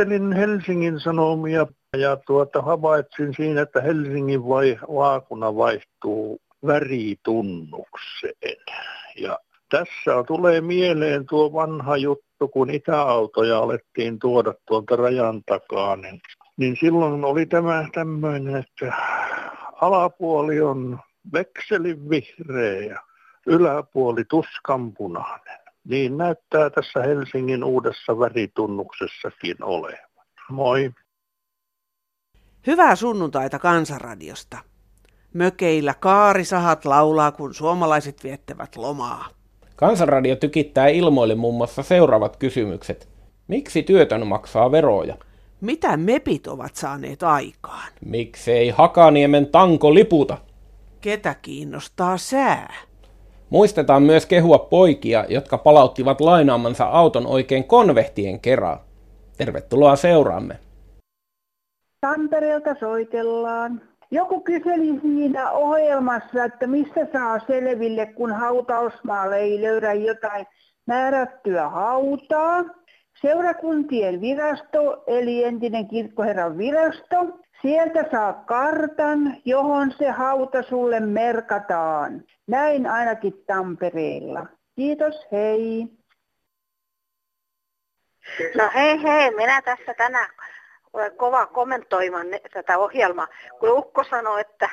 kattelin Helsingin Sanomia ja tuota, havaitsin siinä, että Helsingin vai, vaakuna vaihtuu väritunnukseen. Ja tässä tulee mieleen tuo vanha juttu, kun itäautoja alettiin tuoda tuolta rajan takaa, niin, niin silloin oli tämä tämmöinen, että alapuoli on vekselin vihreä ja yläpuoli tuskanpunainen. Niin näyttää tässä Helsingin uudessa väritunnuksessakin olevan. Moi. Hyvää sunnuntaita Kansanradiosta. Mökeillä kaarisahat laulaa, kun suomalaiset viettävät lomaa. Kansanradio tykittää ilmoille muun muassa seuraavat kysymykset. Miksi työtön maksaa veroja? Mitä mepit ovat saaneet aikaan? Miksei Hakaniemen tanko liputa? Ketä kiinnostaa sää? Muistetaan myös kehua poikia, jotka palauttivat lainaamansa auton oikein konvehtien kerran. Tervetuloa seuraamme. Tampereelta soitellaan. Joku kyseli siinä ohjelmassa, että mistä saa selville, kun hautausmaalle ei löydä jotain määrättyä hautaa. Seurakuntien virasto, eli entinen kirkkoherran virasto, sieltä saa kartan, johon se hauta sulle merkataan. Näin ainakin Tampereella. Kiitos, hei. No hei hei, minä tässä tänään olen kova kommentoimaan tätä ohjelmaa, kun Ukko sanoi, että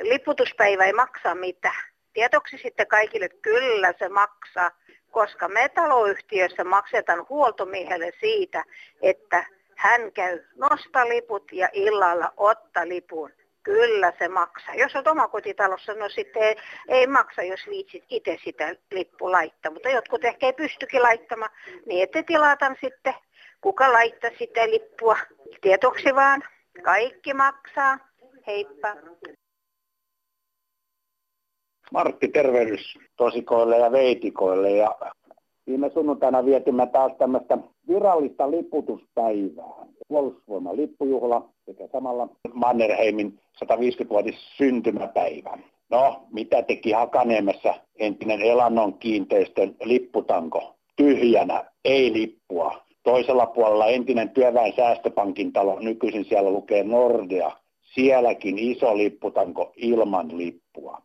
liputuspäivä ei maksa mitään. Tietoksi sitten kaikille, että kyllä se maksaa, koska me taloyhtiössä maksetaan huoltomiehelle siitä, että hän käy nosta liput ja illalla otta lipun. Kyllä se maksaa. Jos olet omakotitalossa, no sitten ei, ei maksa, jos viitsit itse sitä lippu laittaa. Mutta jotkut ehkä ei pystykin laittamaan, niin ette tilata sitten, kuka laittaa sitä lippua. Tietoksi vaan, kaikki maksaa. Heippa. Martti, tervehdys tosikoille ja veitikoille. Ja viime sunnuntaina vietimme taas tämmöistä virallista liputuspäivää. Puolustusvoiman lippujuhla sekä samalla Mannerheimin 150-vuotis syntymäpäivä. No, mitä teki Hakaniemessä entinen Elannon kiinteistön lipputanko? Tyhjänä, ei lippua. Toisella puolella entinen työväen säästöpankin talo, nykyisin siellä lukee Nordea. Sielläkin iso lipputanko ilman lippua.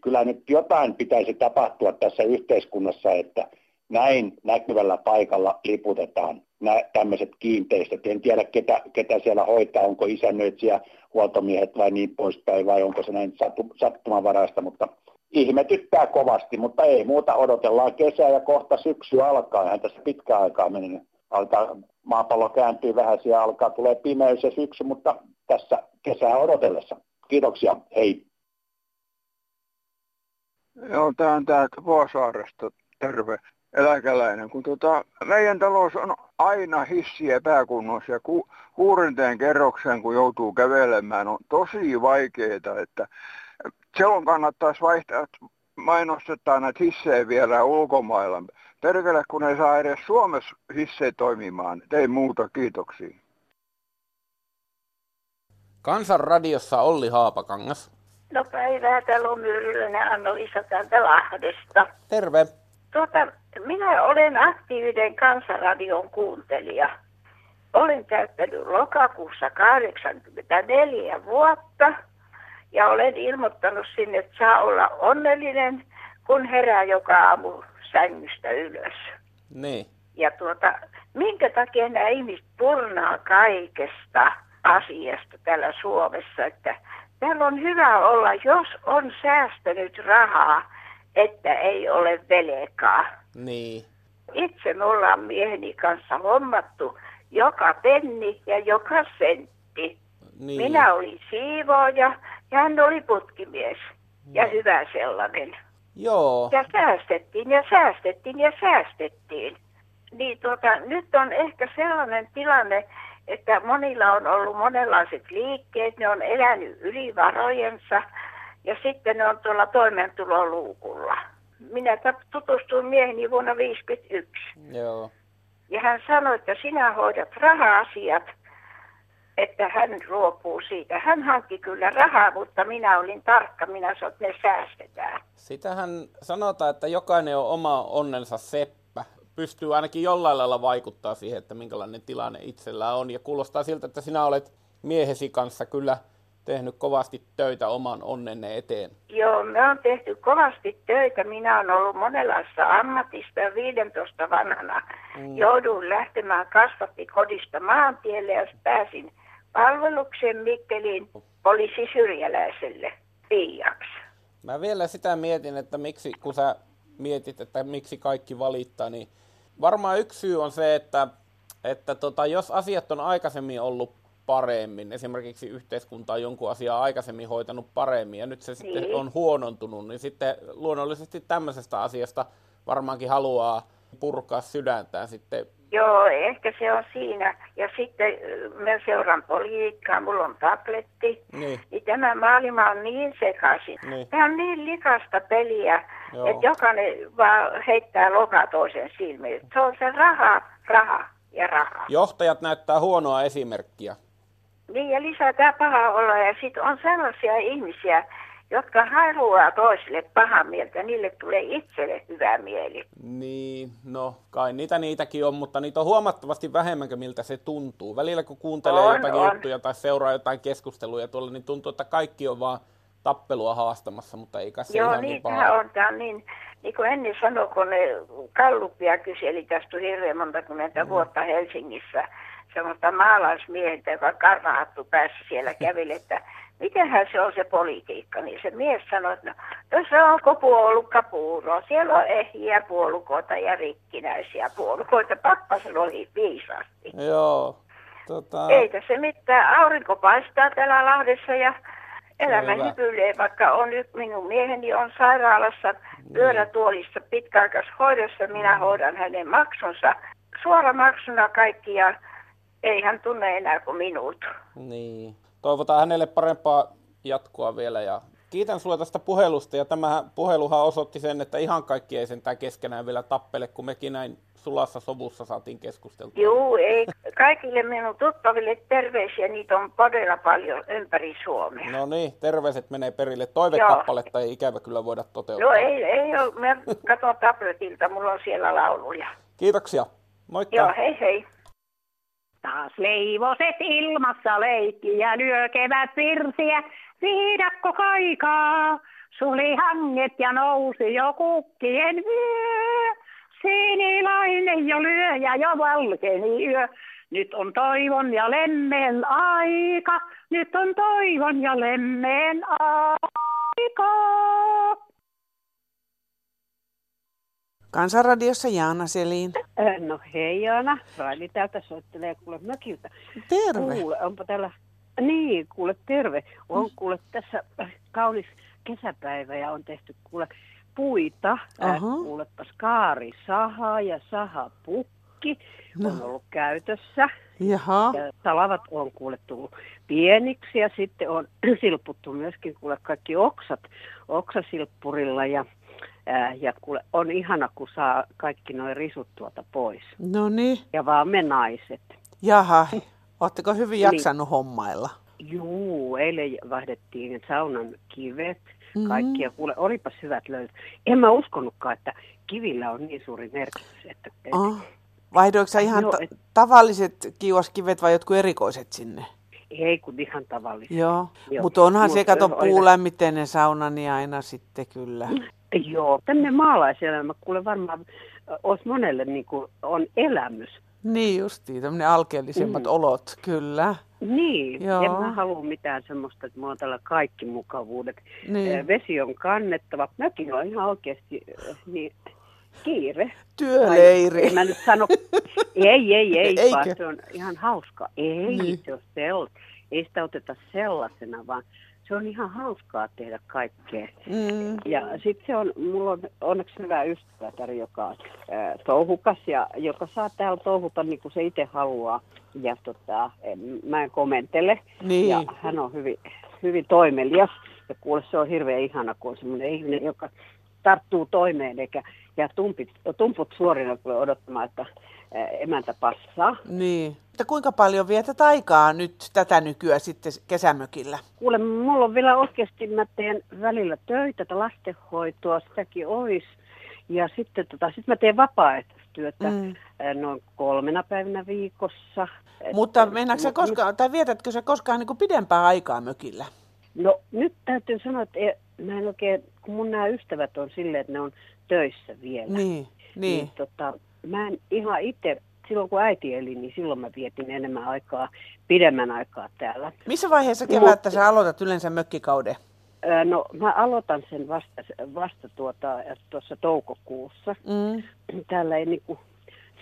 Kyllä nyt jotain pitäisi tapahtua tässä yhteiskunnassa, että näin näkyvällä paikalla liputetaan nämä tämmöiset kiinteistöt. En tiedä, ketä, ketä siellä hoitaa, onko isännöitsijä, huoltomiehet vai niin poispäin, vai onko se näin sattumavaraista, mutta ihmetyttää kovasti, mutta ei muuta, odotellaan kesää ja kohta syksy alkaa, eihän tässä pitkä aikaa mennyt. Alkaa, maapallo kääntyy vähän, siellä alkaa tulee pimeys ja syksy, mutta tässä kesää odotellessa. Kiitoksia, hei. Joo, tämä on täältä Vuosaaresta. Terve eläkeläinen, kun tota, meidän talous on aina hissiä pääkunnossa ja ku, kuurenteen kerrokseen, kun joutuu kävelemään, on tosi vaikeaa, että silloin kannattaisi vaihtaa, että mainostetaan näitä hissejä vielä ulkomailla. Perkele, kun ei saa edes Suomessa hissejä toimimaan. Ei muuta, kiitoksia. Kansanradiossa Olli Haapakangas. No päivää, täällä on Myrryläinen Anno-Liisa täältä Lahdesta. Terve. Tuota, minä olen aktiivinen kansanradion kuuntelija. Olen täyttänyt lokakuussa 84 vuotta ja olen ilmoittanut sinne, että saa olla onnellinen, kun herää joka aamu sängystä ylös. Niin. Ja tuota, minkä takia nämä ihmiset purnaa kaikesta asiasta täällä Suomessa, että täällä on hyvä olla, jos on säästänyt rahaa, että ei ole velkaa. Niin. Itse me ollaan mieheni kanssa hommattu joka penni ja joka sentti. Niin. Minä olin siivooja ja hän oli putkimies. Ja hyvä sellainen. Joo. Ja säästettiin ja säästettiin ja säästettiin. Niin tuota, nyt on ehkä sellainen tilanne, että monilla on ollut monenlaiset liikkeet, ne on elänyt yli varojensa ja sitten ne on tuolla toimeentuloluukulla. Minä tutustuin mieheni vuonna 1951. Joo. Ja hän sanoi, että sinä hoidat raha-asiat, että hän ruopuu siitä. Hän hankki kyllä rahaa, mutta minä olin tarkka. Minä sanoin, että ne säästetään. Sitähän sanotaan, että jokainen on oma onnensa seppä. pystyy ainakin jollain lailla vaikuttaa siihen, että minkälainen tilanne itsellä on. Ja kuulostaa siltä, että sinä olet miehesi kanssa kyllä tehnyt kovasti töitä oman onnenne eteen. Joo, me on tehty kovasti töitä. Minä olen ollut monenlaista ammatista 15 vanhana. Mm. Jouduin lähtemään kasvattikodista maantielle ja pääsin palvelukseen Mikkeliin poliisisyrjäläiselle piiaksi. Mä vielä sitä mietin, että miksi, kun sä mietit, että miksi kaikki valittaa, niin varmaan yksi syy on se, että, että tota, jos asiat on aikaisemmin ollut paremmin, esimerkiksi yhteiskunta on jonkun asiaa aikaisemmin hoitanut paremmin ja nyt se niin. sitten on huonontunut, niin sitten luonnollisesti tämmöisestä asiasta varmaankin haluaa purkaa sydäntään sitten. Joo, ehkä se on siinä. Ja sitten mä seuraan politiikkaa, mulla on tabletti. Niin. niin tämä maailma on niin sekaisin. Niin. Tämä on niin likasta peliä, Joo. että jokainen vaan heittää loka toisen silmiin. Se on se raha, raha ja raha. Johtajat näyttää huonoa esimerkkiä. Niin ja lisää tämä paha olla ja sitten on sellaisia ihmisiä, jotka haluaa toisille pahaa mieltä, niille tulee itselle hyvä mieli. Niin, no kai niitä niitäkin on, mutta niitä on huomattavasti vähemmän kuin miltä se tuntuu. Välillä kun kuuntelee on, jotakin on. juttuja tai seuraa jotain keskusteluja tuolla, niin tuntuu, että kaikki on vaan tappelua haastamassa, mutta eikä se Joo, ihan niin, niin paha. on. Tämä on niin, niin kuin ennen sanoi, kun ne kallupia kyseli, tästä hirveän monta kymmentä mm. vuotta Helsingissä, semmoista maalaismieheltä, joka karvahattu päässä siellä käveli, että mitenhän se on se politiikka. Niin se mies sanoi, että no, se onko puolukka puuro, siellä on ehjiä puolukoita ja rikkinäisiä puolukoita. Pappa sanoi viisaasti. Joo. Tota... Eikä se mitään. Aurinko paistaa täällä Lahdessa ja elämä hypyilee, vaikka on nyt minun mieheni on sairaalassa niin. pyörätuolissa pitkäaikaishoidossa. Minä hoidan hänen maksunsa suora maksuna kaikki ja ei hän tunne enää kuin minut. Niin. Toivotaan hänelle parempaa jatkoa vielä ja kiitän sinua tästä puhelusta ja tämä puheluhan osoitti sen, että ihan kaikki ei sentään keskenään vielä tappele, kun mekin näin sulassa sovussa saatiin keskusteltua. Joo, ei. Kaikille minun tuttaville terveisiä, niitä on todella paljon ympäri Suomea. No niin, terveiset menee perille. Toivekappaletta ei ikävä kyllä voida toteuttaa. No ei, ei ole. Mä katson tabletilta, mulla on siellä lauluja. Kiitoksia. Moikka. Joo, hei hei. Taas leivoset ilmassa leikki ja lyö kevät virsiä, viidakko kaikaa. Suli hanget ja nousi jo kukkien vyö. Sinilainen jo lyö ja jo valkeni yö. Nyt on toivon ja lemmeen aika. Nyt on toivon ja lemmeen aika. Kansanradiossa Jaana Selin. No hei Jaana, Raili täältä soittelee kuule mökiltä. Terve. Kuule, onpa täällä, niin kuule terve. On kuule tässä kaunis kesäpäivä ja on tehty kuule puita. Äh, kuulepas kaari saha ja sahapukki no. on ollut käytössä. Jaha. Ja salavat on kuule tullut pieniksi ja sitten on silputtu myöskin kuule kaikki oksat oksasilppurilla ja ja kuule, on ihana, kun saa kaikki noin risut tuota pois. No niin. Ja vaan me naiset. Jaha, ootteko hyvin niin. jaksanut niin. hommailla? Juu, eilen vaihdettiin saunan kivet, mm-hmm. kaikki. Ja kuule, olipas hyvät löyt. En mä uskonutkaan, että kivillä on niin suuri merkitys. Että, oh. Vaihdoiko ihan no, et... tavalliset kiuaskivet vai jotkut erikoiset sinne? Ei kun ihan tavalliset. Joo, Joo. mutta onhan Mut se, kato, puulämmitteinen sauna, niin aina sitten kyllä. Joo, tämmöinen maalaiselämä, kuule varmaan olisi monelle niin kuin, on elämys. Niin justiin, tämmöinen alkeellisemmat mm. olot, kyllä. Niin, Joo. en mä halua mitään semmoista, että mulla on tällä kaikki mukavuudet. Niin. Vesi on kannettava. Mäkin on ihan oikeasti niin, kiire. Työleiri. En mä nyt sano, ei, ei, ei, Eikö? vaan se on ihan hauska. Ei, niin. se on sell, ei sitä oteta sellaisena, vaan se on ihan hauskaa tehdä kaikkea. Mm. Ja sitten se on, mulla on onneksi hyvä ystävä, joka on touhukas ja joka saa täällä touhuta niin kuin se itse haluaa. Ja tota, en, mä en komentele. Niin. Ja hän on hyvin, hyvin toimelias. Ja kuule, se on hirveän ihana, kun on semmoinen ihminen, joka tarttuu toimeen eikä ja tumpit, tumput suorina tulee odottamaan, että emäntä passaa. Niin. Mutta kuinka paljon vietät aikaa nyt tätä nykyään sitten kesämökillä? Kuule, mulla on vielä oikeasti, mä teen välillä töitä, lastenhoitoa, sitäkin ois. Ja sitten tota, sit mä teen vapaaehtoista työtä mm. noin kolmena päivänä viikossa. Mutta mennäänkö sä koskaan, tai vietätkö sä koskaan niin kuin pidempää aikaa mökillä? No nyt täytyy sanoa, että mä en oikein, kun mun nämä ystävät on silleen, että ne on töissä vielä. Niin, niin. niin tota, mä en ihan itse silloin kun äiti eli, niin silloin mä vietin enemmän aikaa, pidemmän aikaa täällä. Missä vaiheessa kevättä sä aloitat yleensä mökkikauden? No mä aloitan sen vasta, vasta tuota, tuossa toukokuussa. Mm. Täällä ei niinku,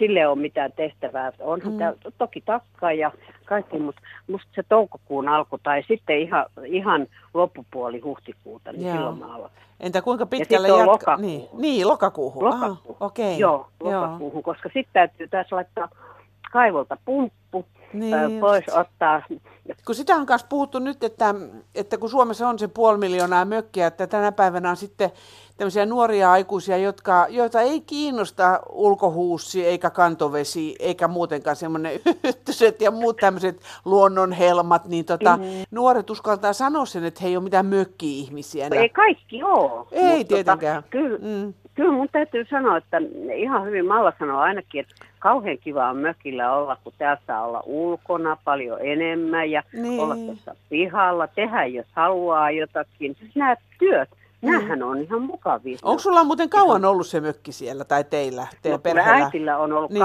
sille ole mitään tehtävää. Onhan mm. täällä toki takka ja kaikki, mutta musta se toukokuun alku tai sitten ihan, ihan loppupuoli huhtikuuta, niin Joo. silloin mä aloitan. Entä kuinka pitkälle jatka? Niin, niin, lokakuuhun. Lokakuuhun. Aha, okay. Joo, lokakuuhun, Joo. koska sitten täytyy tässä laittaa kaivolta pumppu, niin pois just. ottaa. Kun sitä on myös puhuttu nyt, että, että kun Suomessa on se puoli miljoonaa mökkiä, että tänä päivänä on sitten tämmöisiä nuoria aikuisia, jotka, joita ei kiinnosta ulkohuussi eikä kantovesi eikä muutenkaan semmoinen yhtyset ja muut tämmöiset luonnonhelmat, niin tota, mm. nuoret uskaltaa sanoa sen, että he ei ole mitään mökki-ihmisiä. Ei kaikki ole. Ei tota, tietenkään. Tota, kyllä, mm. kyllä mun täytyy sanoa, että ihan hyvin Malla sanoo ainakin, että kauhean kiva on mökillä olla, kun täällä saa olla ulkona paljon enemmän ja niin. olla tuossa pihalla, tehdä jos haluaa jotakin. Nämä työt, Nämähän mm. on ihan mukavia. Onko sulla muuten kauan ollut se mökki siellä tai teillä, teidän no, perheellä? äitillä on ollut niin.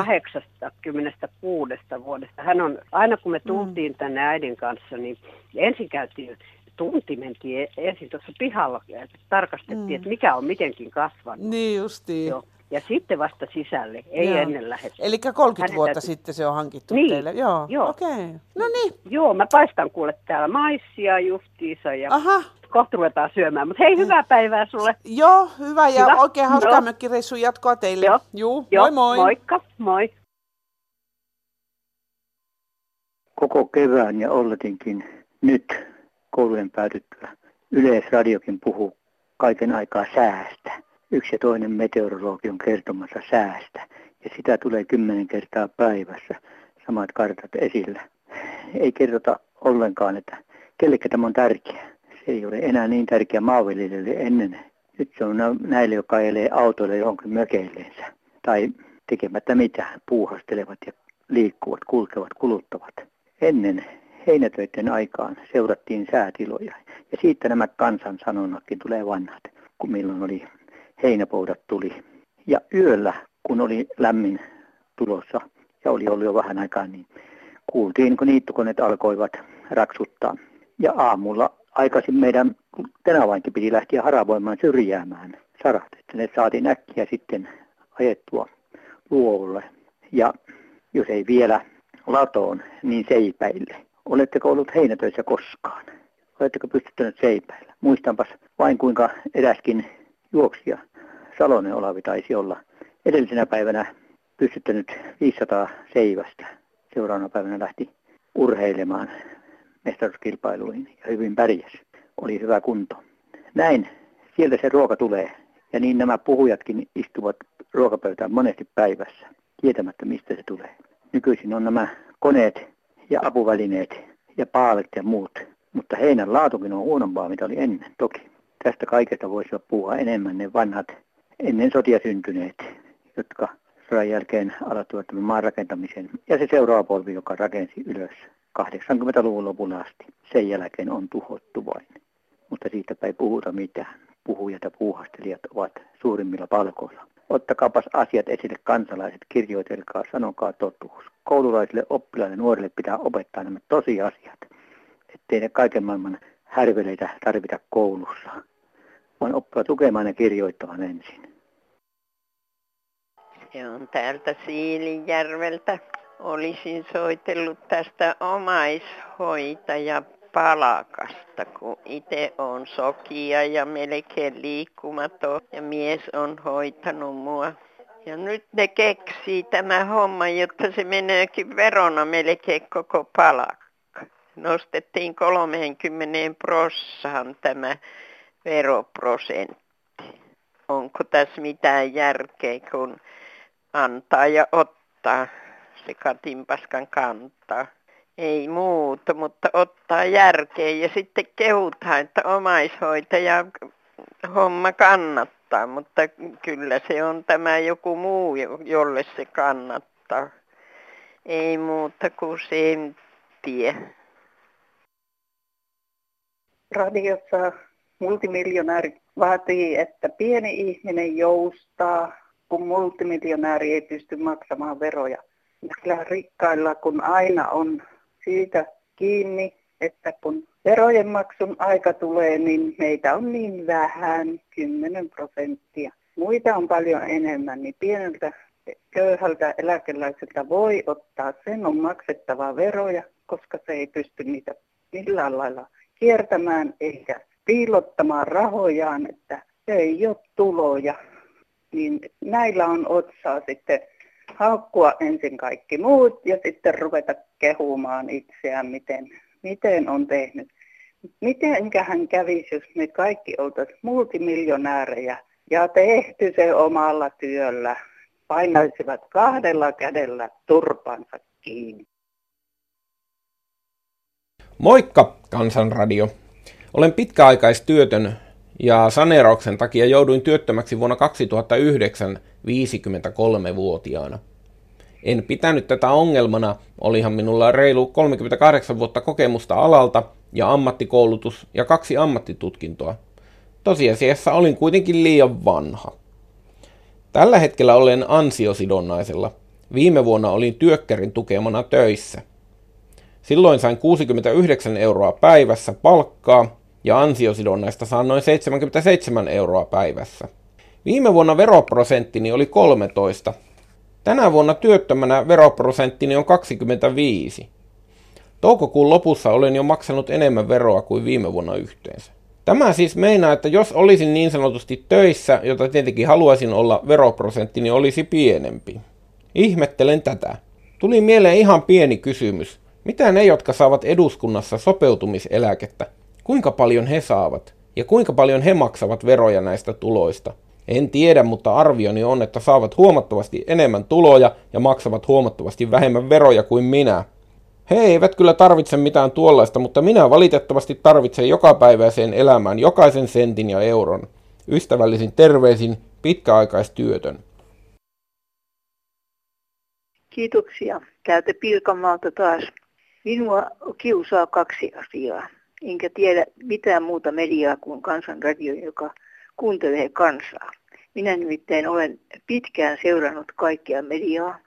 86 vuodesta. Hän on, aina kun me mm. tultiin mm. tänne äidin kanssa, niin ensin käytiin tunti mentiin e- ensin tuossa pihalla, että tarkastettiin, mm. että mikä on mitenkin kasvanut. Niin justiin. Joo. Ja sitten vasta sisälle, ei Joo. ennen lähdetty. Eli 30 Hänet vuotta täytyy... sitten se on hankittu niin. teille? Joo, Joo. okei. Okay. No niin. Joo, mä paistan kuule täällä maissia justiisa ja Aha. kohta ruvetaan syömään. Mutta hei, hyvää päivää sulle. Joo, hyvä ja hyvä. oikein hauskaa mökkireissun jatkoa teille. Joo. Juu, Joo. moi moi. Moikka, moi. Koko kevään ja olletinkin nyt koulujen päätyttyä. Yleisradiokin puhuu kaiken aikaa säästä yksi ja toinen meteorologi on kertomassa säästä. Ja sitä tulee kymmenen kertaa päivässä samat kartat esillä. Ei kerrota ollenkaan, että kellekä tämä on tärkeä. Se ei ole enää niin tärkeä maanviljelijöille ennen. Nyt se on näille, jotka elee autoille johonkin mökeilleensä. Tai tekemättä mitään, puuhastelevat ja liikkuvat, kulkevat, kuluttavat. Ennen heinätöiden aikaan seurattiin säätiloja. Ja siitä nämä kansansanonnatkin tulee vanhat, kun milloin oli heinäpoudat tuli. Ja yöllä, kun oli lämmin tulossa ja oli ollut jo vähän aikaa, niin kuultiin, kun niittokoneet alkoivat raksuttaa. Ja aamulla aikaisin meidän tenavainkin piti lähteä haravoimaan syrjäämään sarat, että ne saatiin äkkiä sitten ajettua luovulle. Ja jos ei vielä latoon, niin seipäille. Oletteko ollut heinätöissä koskaan? Oletteko pystyttänyt seipäillä? Muistanpas vain kuinka eräskin juoksija Salonen Olavi taisi olla edellisenä päivänä pystyttänyt 500 seivästä. Seuraavana päivänä lähti urheilemaan mestaruuskilpailuihin ja hyvin pärjäs. Oli hyvä kunto. Näin, sieltä se ruoka tulee. Ja niin nämä puhujatkin istuvat ruokapöytään monesti päivässä, tietämättä mistä se tulee. Nykyisin on nämä koneet ja apuvälineet ja paalet ja muut. Mutta heinän laatukin on huonompaa, mitä oli ennen, toki. Tästä kaikesta voisi puhua enemmän ne vanhat ennen sotia syntyneet, jotka sodan jälkeen tämän maan rakentamisen. Ja se seuraava polvi, joka rakensi ylös 80-luvun lopulla asti. Sen jälkeen on tuhottu vain. Mutta siitä ei puhuta mitään. Puhujat ja puuhastelijat ovat suurimmilla palkoilla. Ottakaapas asiat esille kansalaiset, kirjoitelkaa, sanokaa totuus. Koululaisille, oppilaille, nuorille pitää opettaa nämä tosiasiat, ettei ne kaiken maailman härveleitä tarvita koulussa, vaan oppia lukemaan ja kirjoittamaan ensin. Se on täältä Siilinjärveltä. Olisin soitellut tästä omaishoitaja palakasta, kun itse on sokia ja melkein liikkumaton ja mies on hoitanut mua. Ja nyt ne keksii tämä homma, jotta se meneekin verona melkein koko palakka nostettiin 30 prossaan tämä veroprosentti. Onko tässä mitään järkeä, kun antaa ja ottaa se katimpaskan kantaa? Ei muuta, mutta ottaa järkeä ja sitten kehutaan, että omaishoitaja homma kannattaa mutta kyllä se on tämä joku muu, jolle se kannattaa. Ei muuta kuin senttiä. Radiossa multimiljonääri vaatii, että pieni ihminen joustaa, kun multimiljonääri ei pysty maksamaan veroja. Kyllä rikkailla, kun aina on siitä kiinni, että kun verojen maksun aika tulee, niin meitä on niin vähän, 10 prosenttia. Muita on paljon enemmän, niin pieneltä köyhältä eläkeläiseltä voi ottaa, sen on maksettava veroja, koska se ei pysty niitä millään lailla kiertämään eikä piilottamaan rahojaan, että se ei ole tuloja. Niin näillä on otsaa sitten haukkua ensin kaikki muut ja sitten ruveta kehumaan itseään, miten, miten on tehnyt. Mitenkähän kävisi, jos me kaikki oltaisiin multimiljonäärejä ja tehty se omalla työllä, painaisivat kahdella kädellä turpansa kiinni. Moikka, Kansanradio. Olen pitkäaikaistyötön ja saneerauksen takia jouduin työttömäksi vuonna 2009 53-vuotiaana. En pitänyt tätä ongelmana, olihan minulla reilu 38 vuotta kokemusta alalta ja ammattikoulutus ja kaksi ammattitutkintoa. Tosiasiassa olin kuitenkin liian vanha. Tällä hetkellä olen ansiosidonnaisella. Viime vuonna olin työkkärin tukemana töissä. Silloin sain 69 euroa päivässä palkkaa ja ansiosidonnaista saan noin 77 euroa päivässä. Viime vuonna veroprosenttini oli 13. Tänä vuonna työttömänä veroprosenttini on 25. Toukokuun lopussa olen jo maksanut enemmän veroa kuin viime vuonna yhteensä. Tämä siis meinaa, että jos olisin niin sanotusti töissä, jota tietenkin haluaisin olla, veroprosenttini olisi pienempi. Ihmettelen tätä. Tuli mieleen ihan pieni kysymys. Mitä ne, jotka saavat eduskunnassa sopeutumiseläkettä, kuinka paljon he saavat ja kuinka paljon he maksavat veroja näistä tuloista? En tiedä, mutta arvioni on, että saavat huomattavasti enemmän tuloja ja maksavat huomattavasti vähemmän veroja kuin minä. He eivät kyllä tarvitse mitään tuollaista, mutta minä valitettavasti tarvitsen jokapäiväiseen elämään jokaisen sentin ja euron. Ystävällisin terveisin pitkäaikaistyötön. Kiitoksia täältä Pilkanmaalta taas. Minua kiusaa kaksi asiaa. Enkä tiedä mitään muuta mediaa kuin kansanradio, joka kuuntelee kansaa. Minä nimittäin olen pitkään seurannut kaikkia mediaa,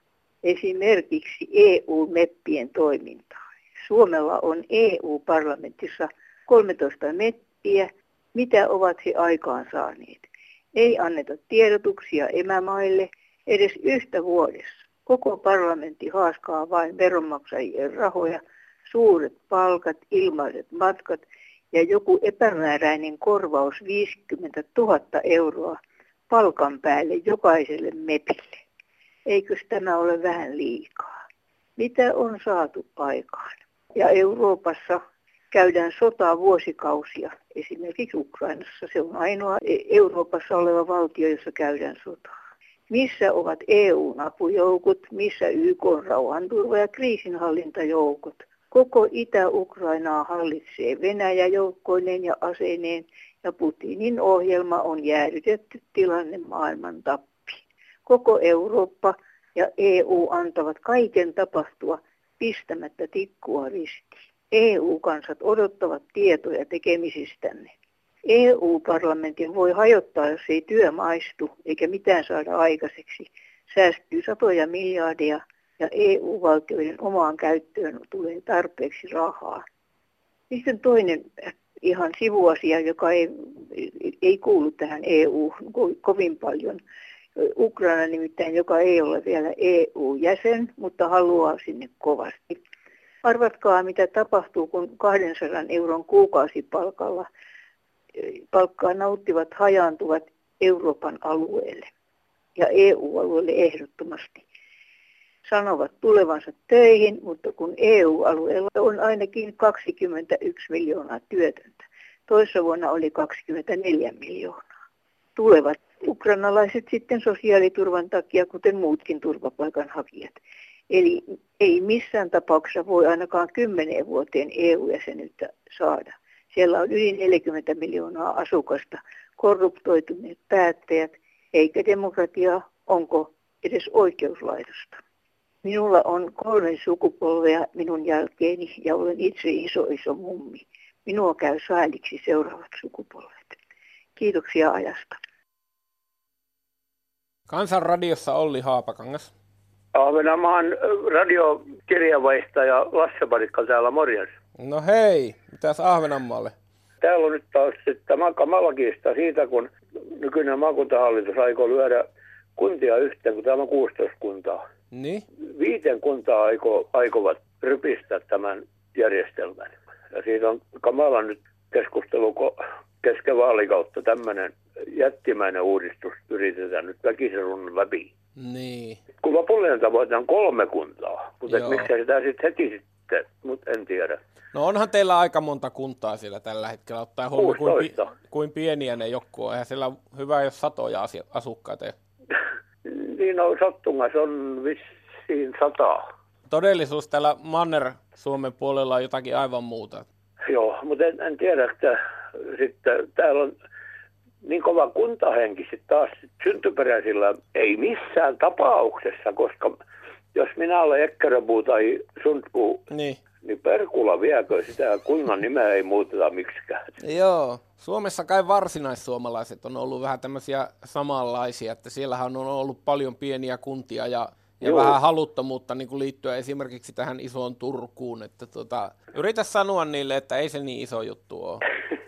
esimerkiksi EU-meppien toimintaa. Suomella on EU-parlamentissa 13 meppiä. Mitä ovat he aikaan saaneet? Ei anneta tiedotuksia emämaille edes yhtä vuodessa. Koko parlamentti haaskaa vain veronmaksajien rahoja, suuret palkat, ilmaiset matkat ja joku epämääräinen korvaus 50 000 euroa palkan päälle jokaiselle mepille. Eikös tämä ole vähän liikaa? Mitä on saatu aikaan? Ja Euroopassa käydään sotaa vuosikausia. Esimerkiksi Ukrainassa se on ainoa e- Euroopassa oleva valtio, jossa käydään sotaa. Missä ovat EUn apujoukot, missä YK rauhanturva- ja kriisinhallintajoukot? Koko Itä-Ukrainaa hallitsee Venäjä joukkoineen ja aseineen ja Putinin ohjelma on jäädytetty tilanne maailman tappiin. Koko Eurooppa ja EU antavat kaiken tapahtua pistämättä tikkua ristiin. EU-kansat odottavat tietoja tekemisistänne. EU-parlamentin voi hajottaa, jos ei työ maistu eikä mitään saada aikaiseksi. Säästyy satoja miljardia ja EU-valtioiden omaan käyttöön tulee tarpeeksi rahaa. Sitten toinen ihan sivuasia, joka ei, ei kuulu tähän EU kovin paljon. Ukraina nimittäin, joka ei ole vielä EU-jäsen, mutta haluaa sinne kovasti. Arvatkaa, mitä tapahtuu, kun 200 euron kuukausipalkalla palkkaa nauttivat hajaantuvat Euroopan alueelle ja EU-alueelle ehdottomasti sanovat tulevansa töihin, mutta kun EU-alueella on ainakin 21 miljoonaa työtöntä. Toissa vuonna oli 24 miljoonaa. Tulevat ukrainalaiset sitten sosiaaliturvan takia, kuten muutkin turvapaikanhakijat. Eli ei missään tapauksessa voi ainakaan kymmeneen vuoteen EU-jäsenyyttä saada. Siellä on yli 40 miljoonaa asukasta, korruptoituneet päättäjät, eikä demokratia onko edes oikeuslaitosta. Minulla on kolme sukupolvea minun jälkeeni ja olen itse iso iso mummi. Minua käy sailiksi seuraavat sukupolvet. Kiitoksia ajasta. Kansanradiossa Olli Haapakangas. Ahvenanmaan radiokirjavaihtaja Lasse Parikka täällä morjens. No hei, mitäs Ahvenanmaalle? Täällä on nyt taas sitten kamalakiista siitä, kun nykyinen maakuntahallitus aikoo lyödä kuntia yhteen, kun täällä on 16 kuntaa. Niin? Viiten kuntaa aiko, aikovat rypistää tämän järjestelmän. Ja siitä on kamala nyt keskustelu kesken vaalikautta tämmöinen jättimäinen uudistus yritetään nyt väkisin läpi. Niin. Kun lopullinen tavoite on kolme kuntaa, mutta miksi sitä sitten heti sitten, mutta en tiedä. No onhan teillä aika monta kuntaa siellä tällä hetkellä, ottaa huomioon, kuin, kuin pieniä ne joku on. Eihän siellä hyvä, jos satoja asukkaita. niin on sattumas on vissiin sataa. Todellisuus täällä Manner-Suomen puolella on jotakin aivan muuta. Joo, mutta en, en tiedä, että sitten täällä on niin kova kuntahenki sitten taas syntyperäisillä ei missään tapauksessa, koska jos minä olen Ekkeröpuu tai Sundpuu, niin. niin Perkula viekö sitä kunnan nimeä ei muuteta miksikään. Joo, Suomessa kai varsinaissuomalaiset on ollut vähän tämmöisiä samanlaisia, että siellähän on ollut paljon pieniä kuntia ja ja Joo. vähän haluttomuutta niin kuin liittyä esimerkiksi tähän isoon Turkuun. Että tota, yritä sanoa niille, että ei se niin iso juttu ole.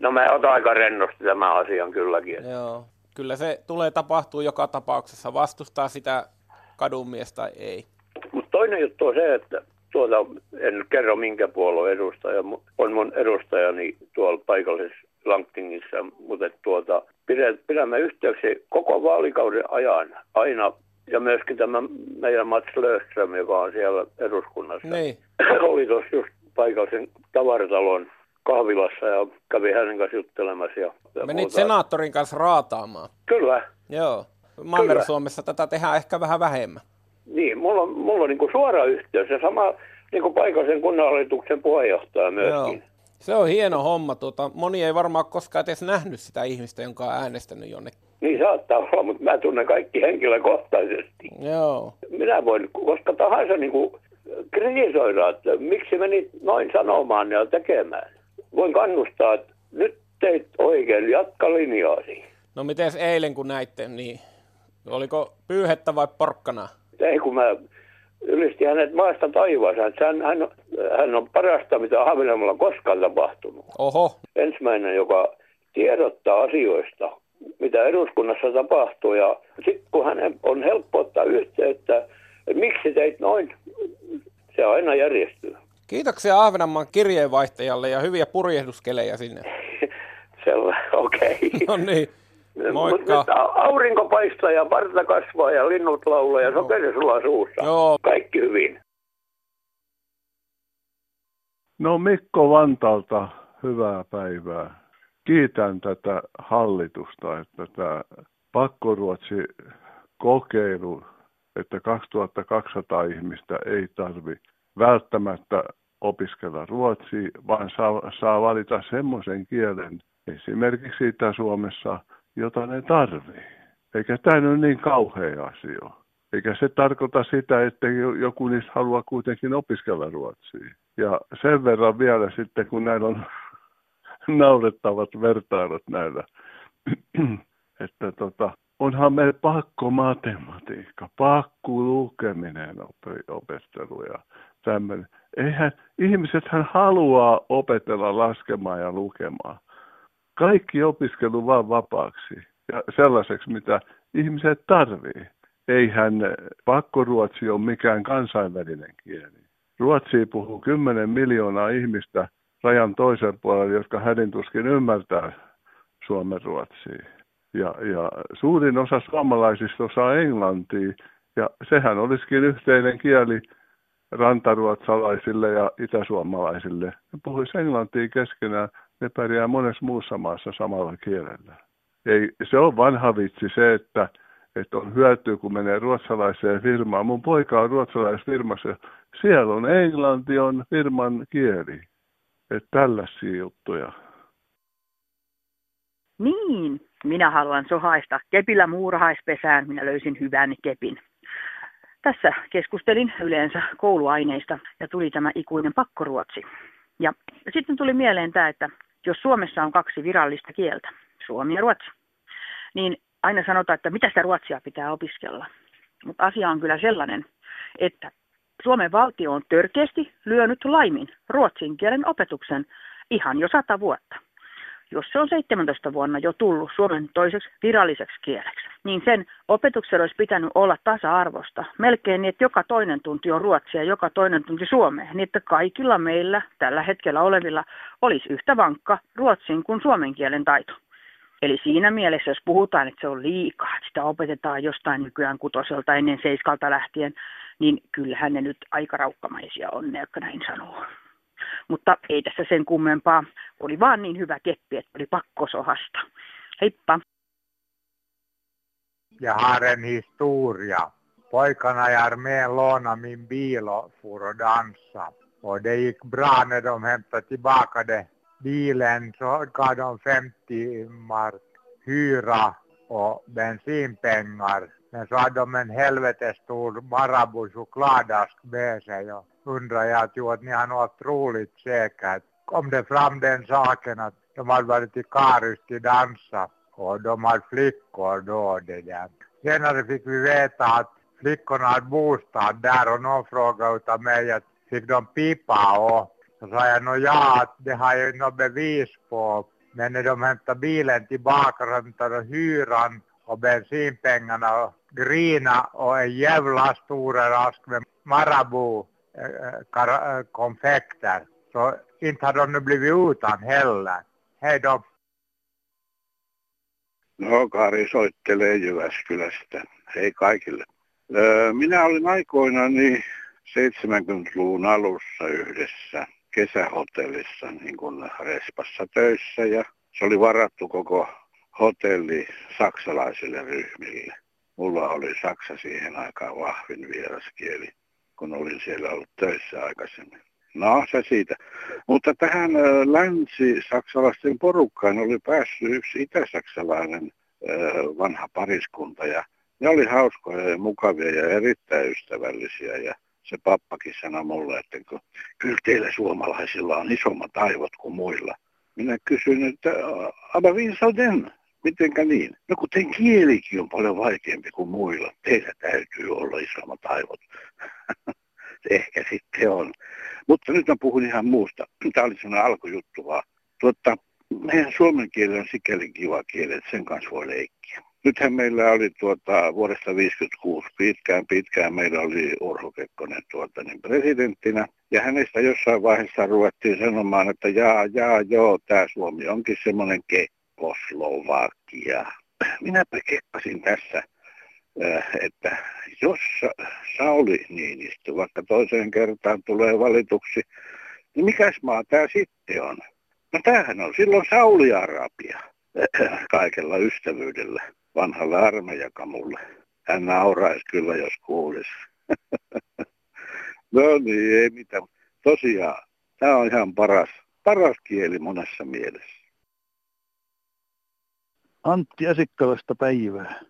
no mä otan aika rennosti tämän asian kylläkin. Joo. Kyllä se tulee tapahtuu joka tapauksessa, vastustaa sitä kadunmies tai ei. Mutta toinen juttu on se, että tuota, en kerro minkä puolueen edustaja, on mun edustajani tuolla paikallisessa Langtingissa, mutta tuota, pidämme yhteyksiä koko vaalikauden ajan aina ja myöskin tämä meidän Mats Löfström, joka on siellä eduskunnassa, niin. oli tuossa just paikallisen tavaratalon kahvilassa ja kävi hänen kanssa juttelemassa. Ja, ja Menit muuta. senaattorin kanssa raataamaan. Kyllä. Joo. Manner-Suomessa tätä tehdään ehkä vähän vähemmän. Niin, mulla on, mulla on niin kuin suora yhteys ja sama niin kuin paikallisen kunnanhallituksen puheenjohtaja myöskin. Joo. Se on hieno homma. Tuota, moni ei varmaan koskaan edes nähnyt sitä ihmistä, jonka on äänestänyt jonnekin. Niin saattaa olla, mutta mä tunnen kaikki henkilökohtaisesti. Joo. Minä voin koska tahansa niin kuin kritisoida, että miksi menit noin sanomaan ja tekemään. Voin kannustaa, että nyt teit oikein, jatka linjaasi. No miten eilen kun näitte, niin oliko pyyhettä vai porkkana? Ei kun mä ylisti hänet maasta taivaansa. Että hän, hän, hän on parasta, mitä Ahvenanmaalla on koskaan tapahtunut. Oho. Ensimmäinen, joka tiedottaa asioista, mitä eduskunnassa tapahtuu. Ja sitten kun hänen on helppo ottaa yhteyttä, että miksi teit noin, se aina järjestyy. Kiitoksia Ahvenanmaan kirjeenvaihtajalle ja hyviä purjehduskelejä sinne. Selvä, okei. Okay. no niin. Moikka. Mutta aurinko paistaa ja parta kasvaa ja linnut laulaa ja sokeri sulaa suussa. Joo. Kaikki hyvin. No Mikko Vantalta, hyvää päivää. Kiitän tätä hallitusta, että tämä pakkoruotsi kokeilu, että 2200 ihmistä ei tarvi välttämättä opiskella ruotsia, vaan saa, saa valita semmoisen kielen esimerkiksi Itä-Suomessa, jota ne tarvii. Eikä tämä ole niin kauhea asia. Eikä se tarkoita sitä, että joku niistä haluaa kuitenkin opiskella ruotsia. Ja sen verran vielä sitten, kun näillä on naurettavat vertailut näillä, että tota, onhan meillä pakko matematiikka, pakko lukeminen opettelu ja tämmöinen. Eihän, ihmisethän haluaa opetella laskemaan ja lukemaan kaikki opiskelu vaan vapaaksi ja sellaiseksi, mitä ihmiset tarvii. Eihän pakkoruotsi ole mikään kansainvälinen kieli. Ruotsi puhuu 10 miljoonaa ihmistä rajan toisen puolella, jotka hädintuskin ymmärtää suomen ruotsia. Ja, ja suurin osa suomalaisista osaa englantia, ja sehän olisikin yhteinen kieli rantaruotsalaisille ja itäsuomalaisille. Ne puhuisi englantia keskenään, ne pärjää monessa muussa maassa samalla kielellä. Ei, se on vanha vitsi se, että, että on hyötyä, kun menee ruotsalaiseen firmaan. Mun poika on ruotsalaisessa firmassa. Siellä on englanti on firman kieli. Että tällaisia juttuja. Niin, minä haluan sohaista kepillä muurahaispesään. Minä löysin hyvän kepin. Tässä keskustelin yleensä kouluaineista ja tuli tämä ikuinen pakkoruotsi. Ja sitten tuli mieleen tämä, että jos Suomessa on kaksi virallista kieltä, suomi ja ruotsi, niin aina sanotaan, että mitä sitä ruotsia pitää opiskella. Mutta asia on kyllä sellainen, että Suomen valtio on törkeästi lyönyt laimin ruotsin kielen opetuksen ihan jo sata vuotta. Jos se on 17 vuonna jo tullut Suomen toiseksi viralliseksi kieleksi, niin sen opetuksen olisi pitänyt olla tasa-arvosta. Melkein niin, että joka toinen tunti on ruotsia ja joka toinen tunti suomea, niin että kaikilla meillä tällä hetkellä olevilla olisi yhtä vankka ruotsin kuin suomen kielen taito. Eli siinä mielessä, jos puhutaan, että se on liikaa, että sitä opetetaan jostain nykyään kutoselta ennen seiskalta lähtien, niin kyllähän ne nyt aika raukkamaisia on ne, jotka näin sanoo. Mutta ei tässä sen kummempaa. Oli vaan niin hyvä keppi, että oli pakko sohasta. Heippa! Jag har en historia. Pojkarna i armén lånade min bil och for och dansa. Och det gick bra när de hämtade tillbaka det. bilen så gav de 50 mark hyra och bensinpengar. Men så hade de en helvetestor Marabou chokladask med sig och undrar jag tror att ni har något otroligt säkert. Kom det fram den saken att de hade varit i Karus till dansa och de hade flickor då det där. Senare fick vi veta att flickorna hade bostad där och någon frågade utav mig att fick de pipa och så sa jag, nå ja, att det har jag ju något bevis på. Men när de hämtade bilen tillbaka, hämtar hyran och bensinpengarna och grina och en jävla stor rask med Marabou-konfekter eh, eh, eh, Så inte har de nu blivit utan heller. Hej då. No, Kari soittelee Jyväskylästä. Hei kaikille. Minä olin aikoinani 70-luvun alussa yhdessä kesähotellissa niin kuin Respassa töissä ja se oli varattu koko hotelli saksalaisille ryhmille. Mulla oli saksa siihen aikaan vahvin vieraskieli, kun olin siellä ollut töissä aikaisemmin. No se siitä. Mutta tähän länsi-saksalaisten porukkaan oli päässyt yksi itäsaksalainen vanha pariskunta ja ne oli hauskoja ja mukavia ja erittäin ystävällisiä ja se pappakin sanoi mulle, että kun, kyllä teillä suomalaisilla on isommat aivot kuin muilla. Minä kysyin, että aber wie? Mitenkä niin? No kun teidän kielikin on paljon vaikeampi kuin muilla. Teillä täytyy olla isommat aivot. Ehkä sitten on. Mutta nyt mä puhun ihan muusta. Tämä oli sellainen alkujuttu vaan. Tuotta, meidän suomen kieli on sikäli kiva kieli, että sen kanssa voi leikkiä nythän meillä oli tuota, vuodesta 1956 pitkään, pitkään meillä oli Urho Kekkonen tuota, niin presidenttinä. Ja hänestä jossain vaiheessa ruvettiin sanomaan, että jaa, jaa, joo, tämä Suomi onkin semmoinen Kekkoslovakia. Minäpä kekkasin tässä, että jos Sauli Niinistö vaikka toiseen kertaan tulee valituksi, niin mikäs maa tämä sitten on? No tämähän on silloin Sauli-Arabia kaikella ystävyydellä vanhalle armeijakamulle. Hän nauraisi kyllä, jos kuulisi. no niin, ei mitään. Tosiaan, tämä on ihan paras, paras kieli monessa mielessä. Antti Asikkalasta päivää.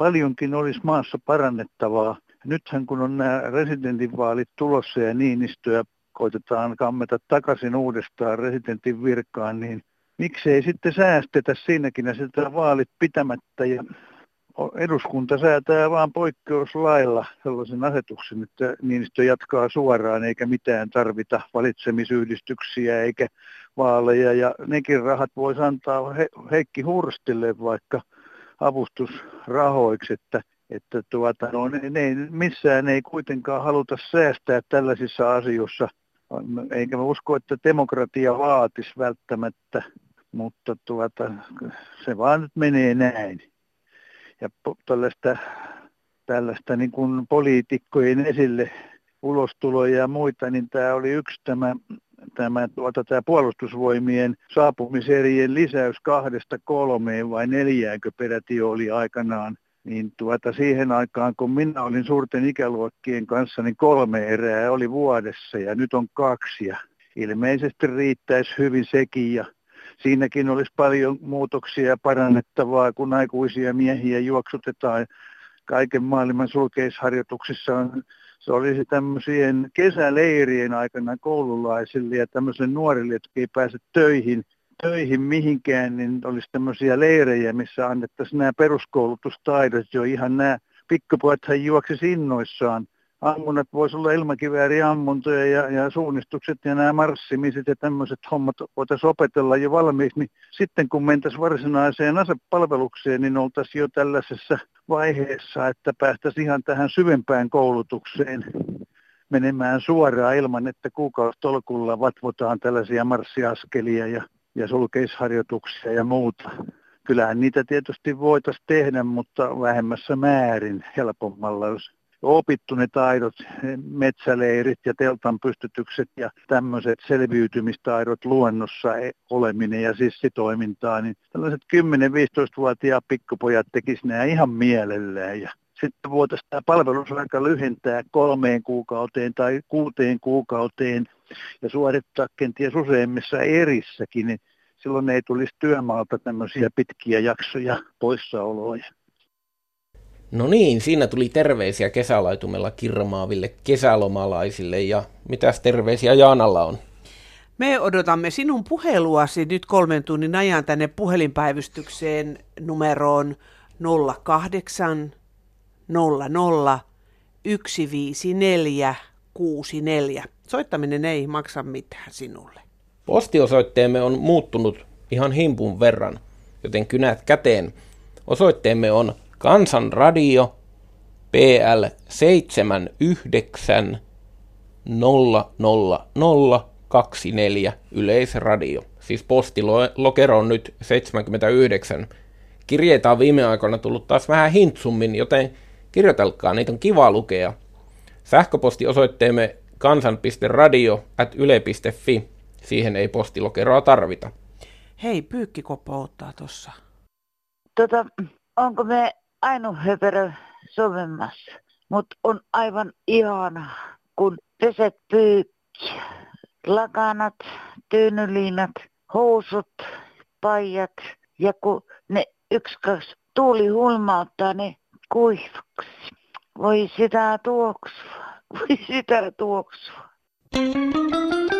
Paljonkin olisi maassa parannettavaa. Nythän kun on nämä residentinvaalit tulossa ja Niinistöä koitetaan kammeta takaisin uudestaan residentin virkaan, niin miksei sitten säästetä siinäkin ja sitä vaalit pitämättä ja eduskunta säätää vaan poikkeuslailla sellaisen asetuksen, että Niinistö jatkaa suoraan eikä mitään tarvita valitsemisyhdistyksiä eikä vaaleja ja nekin rahat voisi antaa He- Heikki Hurstille vaikka avustusrahoiksi, että, että tuota, no, ne, ne, missään ei kuitenkaan haluta säästää tällaisissa asioissa, eikä mä usko, että demokratia vaatisi välttämättä mutta tuota, se vaan nyt menee näin. Ja tällaista, tällaista niin kuin poliitikkojen esille ulostuloja ja muita, niin tämä oli yksi tämä, tämä, tuota, tämä puolustusvoimien saapumiserien lisäys kahdesta kolmeen vai neljäänkö peräti oli aikanaan niin tuota, siihen aikaan, kun minä olin suurten ikäluokkien kanssa, niin kolme erää oli vuodessa ja nyt on kaksi. Ja ilmeisesti riittäisi hyvin sekin ja siinäkin olisi paljon muutoksia ja parannettavaa, kun aikuisia miehiä juoksutetaan kaiken maailman sulkeisharjoituksissa on se olisi tämmöisien kesäleirien aikana koululaisille ja tämmöisille nuorille, jotka ei pääse töihin, töihin mihinkään, niin olisi tämmöisiä leirejä, missä annettaisiin nämä peruskoulutustaidot jo ihan nämä pikkupojathan juoksisi innoissaan ammunnat voisi olla ilmakivääriammuntoja ja, ja suunnistukset ja nämä marssimiset ja tämmöiset hommat voitaisiin opetella jo valmiiksi, niin sitten kun mentäisiin varsinaiseen asepalvelukseen, niin oltaisiin jo tällaisessa vaiheessa, että päästäisiin ihan tähän syvempään koulutukseen menemään suoraan ilman, että kuukausitolkulla vatvotaan tällaisia marssiaskelia ja, ja sulkeisharjoituksia ja muuta. Kyllähän niitä tietysti voitaisiin tehdä, mutta vähemmässä määrin helpommalla, jos opittu ne taidot, metsäleirit ja teltan pystytykset ja tämmöiset selviytymistaidot luonnossa e- oleminen ja sissitoimintaa, niin tällaiset 10-15-vuotiaat pikkupojat tekisivät nämä ihan mielellään ja sitten voitaisiin tämä palvelusaika lyhentää kolmeen kuukauteen tai kuuteen kuukauteen ja suorittaa kenties useimmissa erissäkin, niin silloin ei tulisi työmaalta tämmöisiä pitkiä jaksoja poissaoloja. No niin, siinä tuli terveisiä kesälaitumella kirmaaville kesälomalaisille ja mitäs terveisiä Jaanalla on? Me odotamme sinun puheluasi nyt kolmen tunnin ajan tänne puhelinpäivystykseen numeroon 08 00 154 64. Soittaminen ei maksa mitään sinulle. Postiosoitteemme on muuttunut ihan himpun verran, joten kynät käteen. Osoitteemme on Kansanradio PL 79 00024 Yleisradio. Siis postilokero on nyt 79. Kirjeitä on viime aikoina tullut taas vähän hintsummin, joten kirjoitelkaa, niitä on kiva lukea. Sähköpostiosoitteemme kansan.radio.yle.fi. Siihen ei postilokeroa tarvita. Hei, pyykkikoppo ottaa tossa. Tota, onko me ainoa höperö sovemmassa. Mutta on aivan ihana, kun peset pyykki, lakanat, tyynyliinat, housut, paijat ja kun ne yksi kaksi tuuli hulmauttaa ne kuivaksi. Voi sitä tuoksua, voi sitä tuoksua. Thank you.